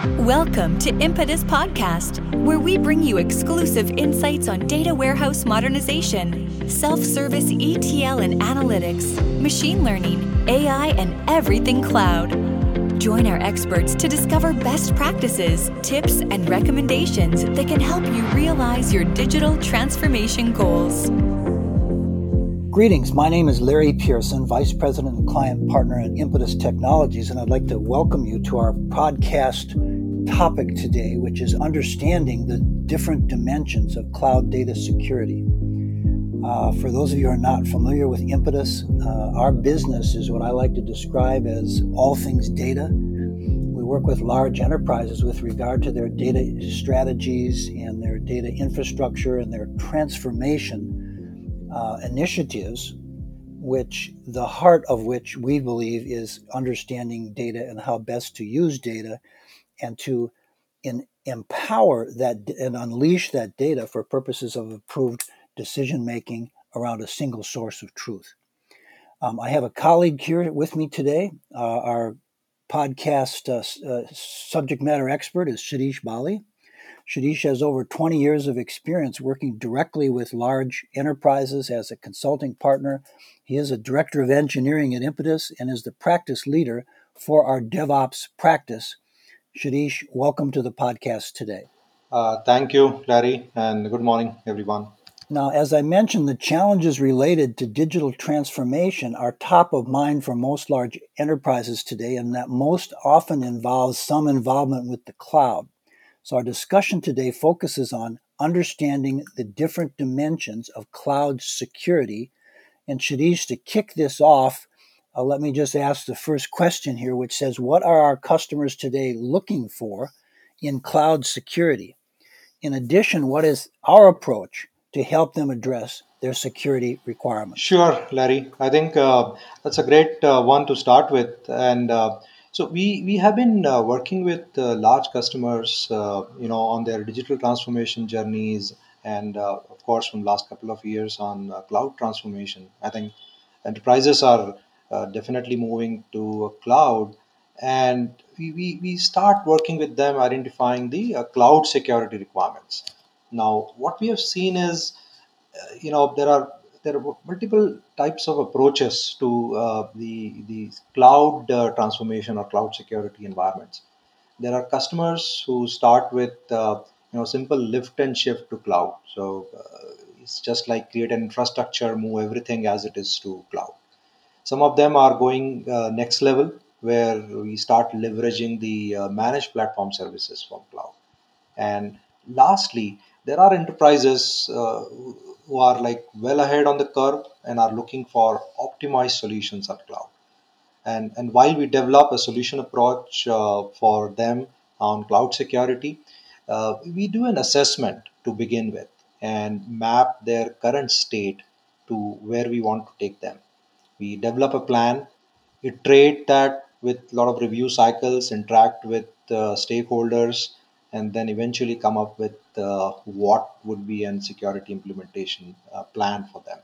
Welcome to Impetus Podcast, where we bring you exclusive insights on data warehouse modernization, self service ETL and analytics, machine learning, AI, and everything cloud. Join our experts to discover best practices, tips, and recommendations that can help you realize your digital transformation goals. Greetings. My name is Larry Pearson, Vice President and Client Partner at Impetus Technologies, and I'd like to welcome you to our podcast topic today, which is understanding the different dimensions of cloud data security. Uh, for those of you who are not familiar with Impetus, uh, our business is what I like to describe as all things data. We work with large enterprises with regard to their data strategies and their data infrastructure and their transformation uh, initiatives, which the heart of which we believe is understanding data and how best to use data and to in, empower that and unleash that data for purposes of improved decision making around a single source of truth. Um, I have a colleague here with me today. Uh, our podcast uh, uh, subject matter expert is Shadish Bali. Shadish has over 20 years of experience working directly with large enterprises as a consulting partner. He is a director of engineering at Impetus and is the practice leader for our DevOps practice. Shadish, welcome to the podcast today. Uh, thank you, Larry, and good morning, everyone. Now, as I mentioned, the challenges related to digital transformation are top of mind for most large enterprises today, and that most often involves some involvement with the cloud. So, our discussion today focuses on understanding the different dimensions of cloud security. And Shadish, to kick this off, uh, let me just ask the first question here, which says What are our customers today looking for in cloud security? In addition, what is our approach to help them address their security requirements? Sure, Larry. I think uh, that's a great uh, one to start with. And uh, so we we have been uh, working with uh, large customers, uh, you know, on their digital transformation journeys, and uh, of course, from last couple of years on uh, cloud transformation. I think enterprises are uh, definitely moving to a cloud, and we, we, we start working with them identifying the uh, cloud security requirements. Now, what we have seen is, uh, you know, there are there are multiple types of approaches to uh, the the cloud uh, transformation or cloud security environments. There are customers who start with uh, you know simple lift and shift to cloud. So uh, it's just like create an infrastructure, move everything as it is to cloud. Some of them are going uh, next level where we start leveraging the uh, managed platform services from cloud. And lastly, there are enterprises uh, who are like well ahead on the curve and are looking for optimized solutions at cloud. And, and while we develop a solution approach uh, for them on cloud security, uh, we do an assessment to begin with and map their current state to where we want to take them. We develop a plan, iterate that with a lot of review cycles, interact with uh, stakeholders, and then eventually come up with uh, what would be an security implementation uh, plan for them.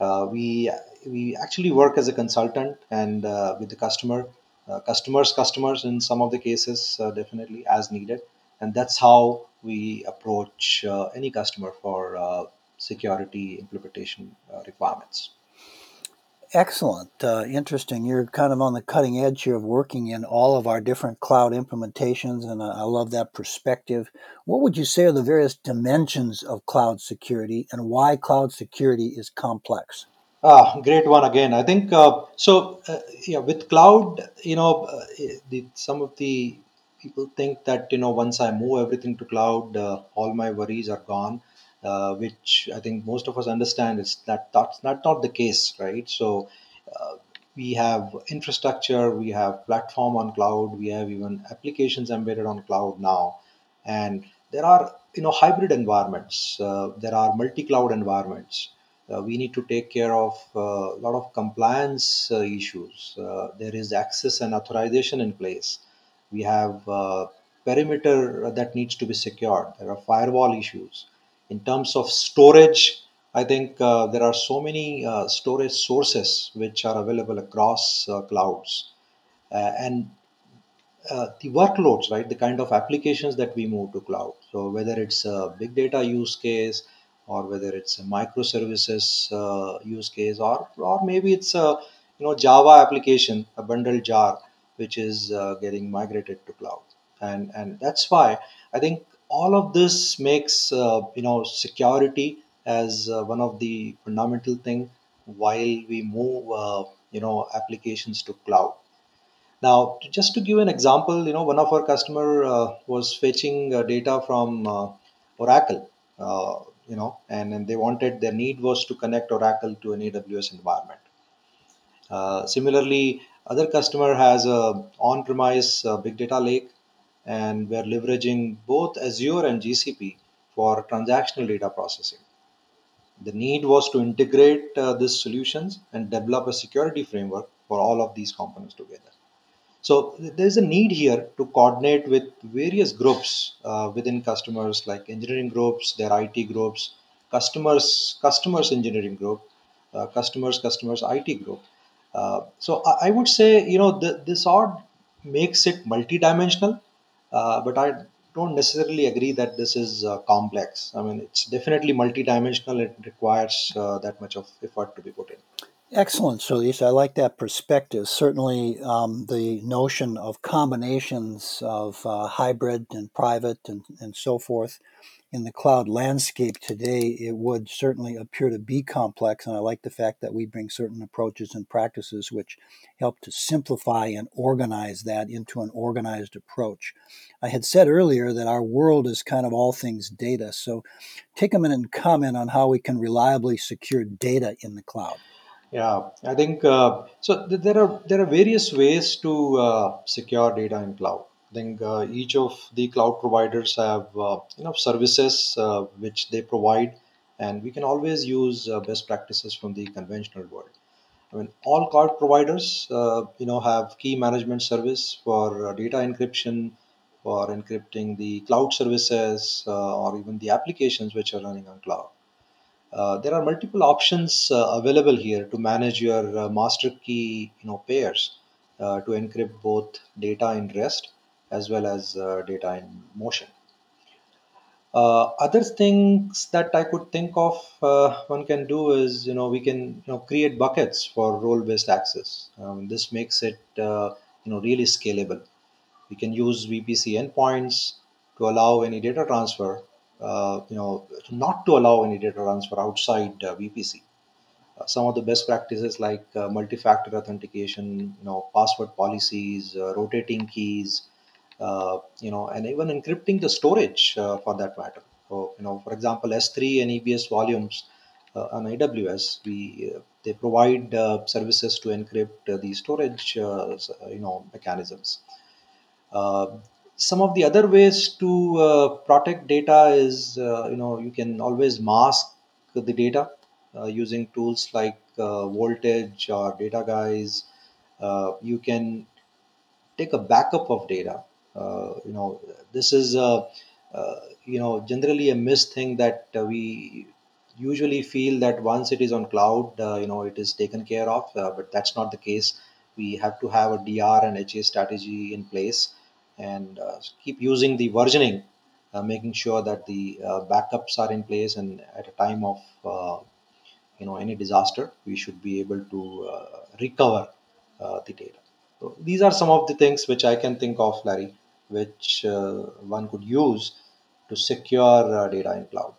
Uh, we we actually work as a consultant and uh, with the customer, uh, customers, customers in some of the cases uh, definitely as needed, and that's how we approach any customer for security implementation requirements. Excellent. Uh, interesting. You're kind of on the cutting edge here of working in all of our different cloud implementations, and I, I love that perspective. What would you say are the various dimensions of cloud security and why cloud security is complex? Ah, great one again. I think uh, so. Uh, yeah, with cloud, you know, uh, the, some of the people think that you know once I move everything to cloud, uh, all my worries are gone uh, which I think most of us understand is that that's not, not the case, right? So uh, we have infrastructure, we have platform on cloud, we have even applications embedded on cloud now, and there are you know hybrid environments, uh, there are multi-cloud environments. Uh, we need to take care of uh, a lot of compliance uh, issues. there is access and authorization in place. We have perimeter that needs to be secured. There are firewall issues in terms of storage, I think uh, there are so many uh, storage sources which are available across uh, clouds. Uh, and uh, the workloads, right? The kind of applications that we move to cloud. So whether it's a big data use case, or whether it's a microservices uh, use case, or or maybe it's a you know Java application, a bundled jar, which is uh, getting migrated to cloud, and and that's why I think all of this makes uh, you know security as uh, one of the fundamental thing while we move uh, you know applications to cloud now, just to give an example, you know, one of our customer uh, was fetching uh, data from uh, Oracle, uh, you know, and, and they wanted their need was to connect Oracle to an AWS environment. Uh, similarly, other customer has a on-premise uh, big data lake, and we're leveraging both Azure and GCP for transactional data processing. The need was to integrate uh, these solutions and develop a security framework for all of these components together. So there's a need here to coordinate with various groups uh, within customers, like engineering groups, their IT groups, customers, customers engineering group, uh, customers, customers IT group. Uh, so I, I would say, you know, the, this odd makes it multidimensional, uh, but I don't necessarily agree that this is uh, complex. I mean, it's definitely multidimensional. It requires uh, that much of effort to be put in. Excellent, Suresh. I like that perspective. Certainly, um, the notion of combinations of uh, hybrid and private and, and so forth in the cloud landscape today, it would certainly appear to be complex. And I like the fact that we bring certain approaches and practices which help to simplify and organize that into an organized approach. I had said earlier that our world is kind of all things data. So take a minute and comment on how we can reliably secure data in the cloud. Yeah, I think uh, so. th- There are there are various ways to uh, secure data in cloud. I think uh, each of the cloud providers have uh, you know services uh, which they provide, and we can always use uh, best practices from the conventional world. I mean, all cloud providers uh, you know have key management service for uh, data encryption, for encrypting the cloud services, uh, or even the applications which are running on cloud. Uh, there are multiple options uh, available here to manage your uh, master key you know pairs uh, to encrypt both data in rest as well as uh, data in motion. Other things that i could think of one can do is you know we can you know create buckets for role based access. Um, this makes it you know really scalable. We can use VPC endpoints to allow any data transfer, you know, not to allow any data transfer outside uh, VPC. Uh, some of the best practices like uh, multi-factor authentication, you know, password policies, uh, rotating keys, uh, you know, and even encrypting the storage uh, for that matter. So, you know, for example, S3 and EBS volumes uh, on AWS, we uh, they provide uh, services to encrypt uh, the storage, uh, you know, mechanisms uh, some of the other ways to uh, protect data is, uh, you know, you can always mask the data uh, using tools like uh, Voltage or Dataguise. Uh, you can take a backup of data. Uh, you know, this is a, you know generally a missed thing that we usually feel that once it is on cloud, you know, it is taken care of. But that's not the case. We have to have a DR and HA strategy in place, and uh, keep using the versioning, uh, making sure that the uh, backups are in place, and at a time of you know any disaster we should be able to recover the data. So these are some of the things which i can think of larry which one could use to secure data in cloud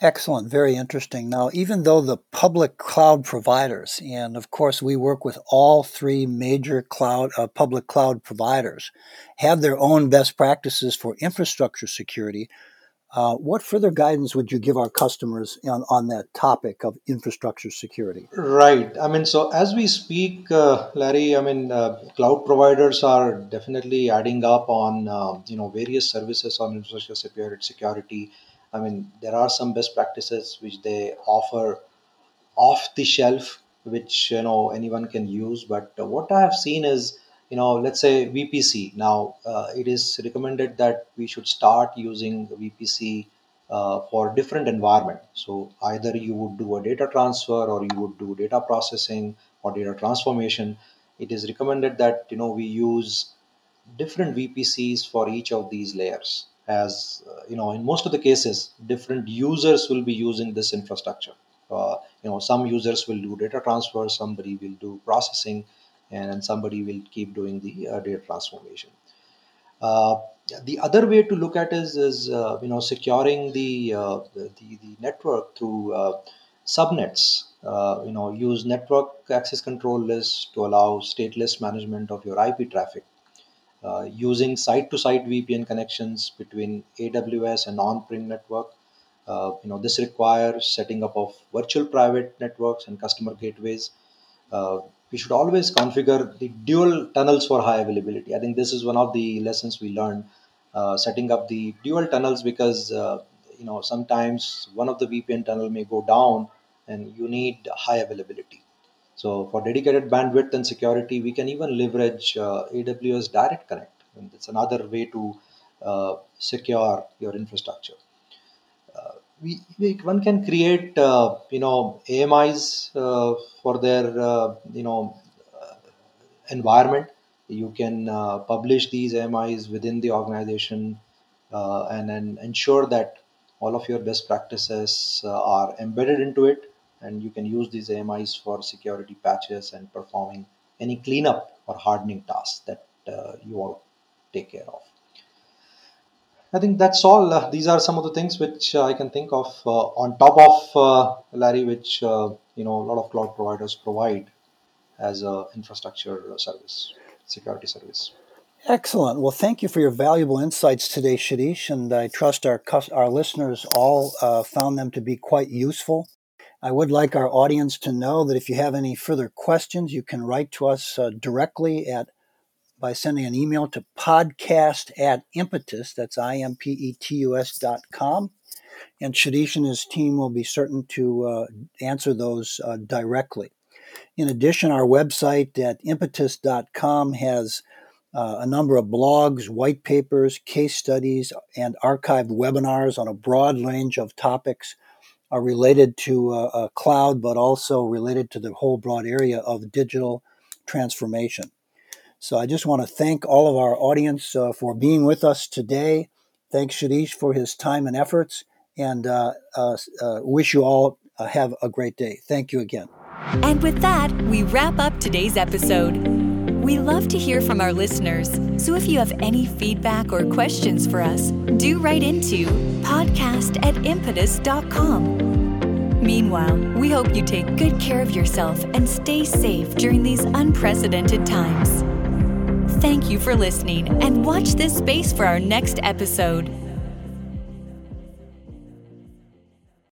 Excellent, very interesting. Now, even though the public cloud providers, and of course we work with all three major cloud uh, public cloud providers, have their own best practices for infrastructure security, uh, what further guidance would you give our customers on, on that topic of infrastructure security? right i mean so as we speak uh, larry i mean uh, cloud providers are definitely adding up on uh, you know various services on infrastructure security security i mean there are some best practices which they offer off the shelf which you know anyone can use. But what i have seen is you know let's say vpc now uh, it is recommended that we should start using vpc uh, for different environment. So either you would do a data transfer or you would do data processing or data transformation. It is recommended that you know we use different VPCs for each of these layers. As uh, you know, in most of the cases, different users will be using this infrastructure. Uh, you know, some users will do data transfer, somebody will do processing, and somebody will keep doing the uh, data transformation. Uh, the other way to look at is is uh, you know securing the, uh, the, the network through subnets. you know, use network access control lists to allow stateless management of your IP traffic. Uh, using site-to-site VPN connections between AWS and on-prem network. Uh, you know, this requires setting up of virtual private networks and customer gateways. Uh, we should always configure the dual tunnels for high availability. I think this is one of the lessons we learned uh, setting up the dual tunnels because uh, you know sometimes one of the VPN tunnel may go down and you need high availability. So for dedicated bandwidth and security, we can even leverage uh, AWS Direct Connect. And it's another way to uh, secure your infrastructure. Uh, we, we, one can create, uh, you know, AMIs uh, for their, uh, you know, environment. You can publish these AMIs within the organization and then ensure that all of your best practices are embedded into it and you can use these AMIs for security patches and performing any cleanup or hardening tasks that uh, you all take care of. I think that's all. Uh, these are some of the things which uh, I can think of uh, on top of uh, Larry, which uh, you know a lot of cloud providers provide as a infrastructure service, security service. Excellent. Well, thank you for your valuable insights today, Shadish, and I trust our our listeners all found them to be quite useful. I would like our audience to know that if you have any further questions, you can write to us uh, directly at by sending an email to podcast at impetus, that's I-M-P-E-T-U-S dot com. And Shadish and his team will be certain to uh, answer those uh, directly. In addition, our website at impetus.com has uh, a number of blogs, white papers, case studies, and archived webinars on a broad range of topics are related to uh, a cloud, but also related to the whole broad area of digital transformation. So I just want to thank all of our audience uh, for being with us today. Thanks, Shadish, for his time and efforts, and uh, uh, uh wish you all uh, have a great day. Thank you again. And with that, we wrap up today's episode. We love to hear from our listeners, so if you have any feedback or questions for us, do write into podcast at impetus.com. Meanwhile, we hope you take good care of yourself and stay safe during these unprecedented times. Thank you for listening and watch this space for our next episode.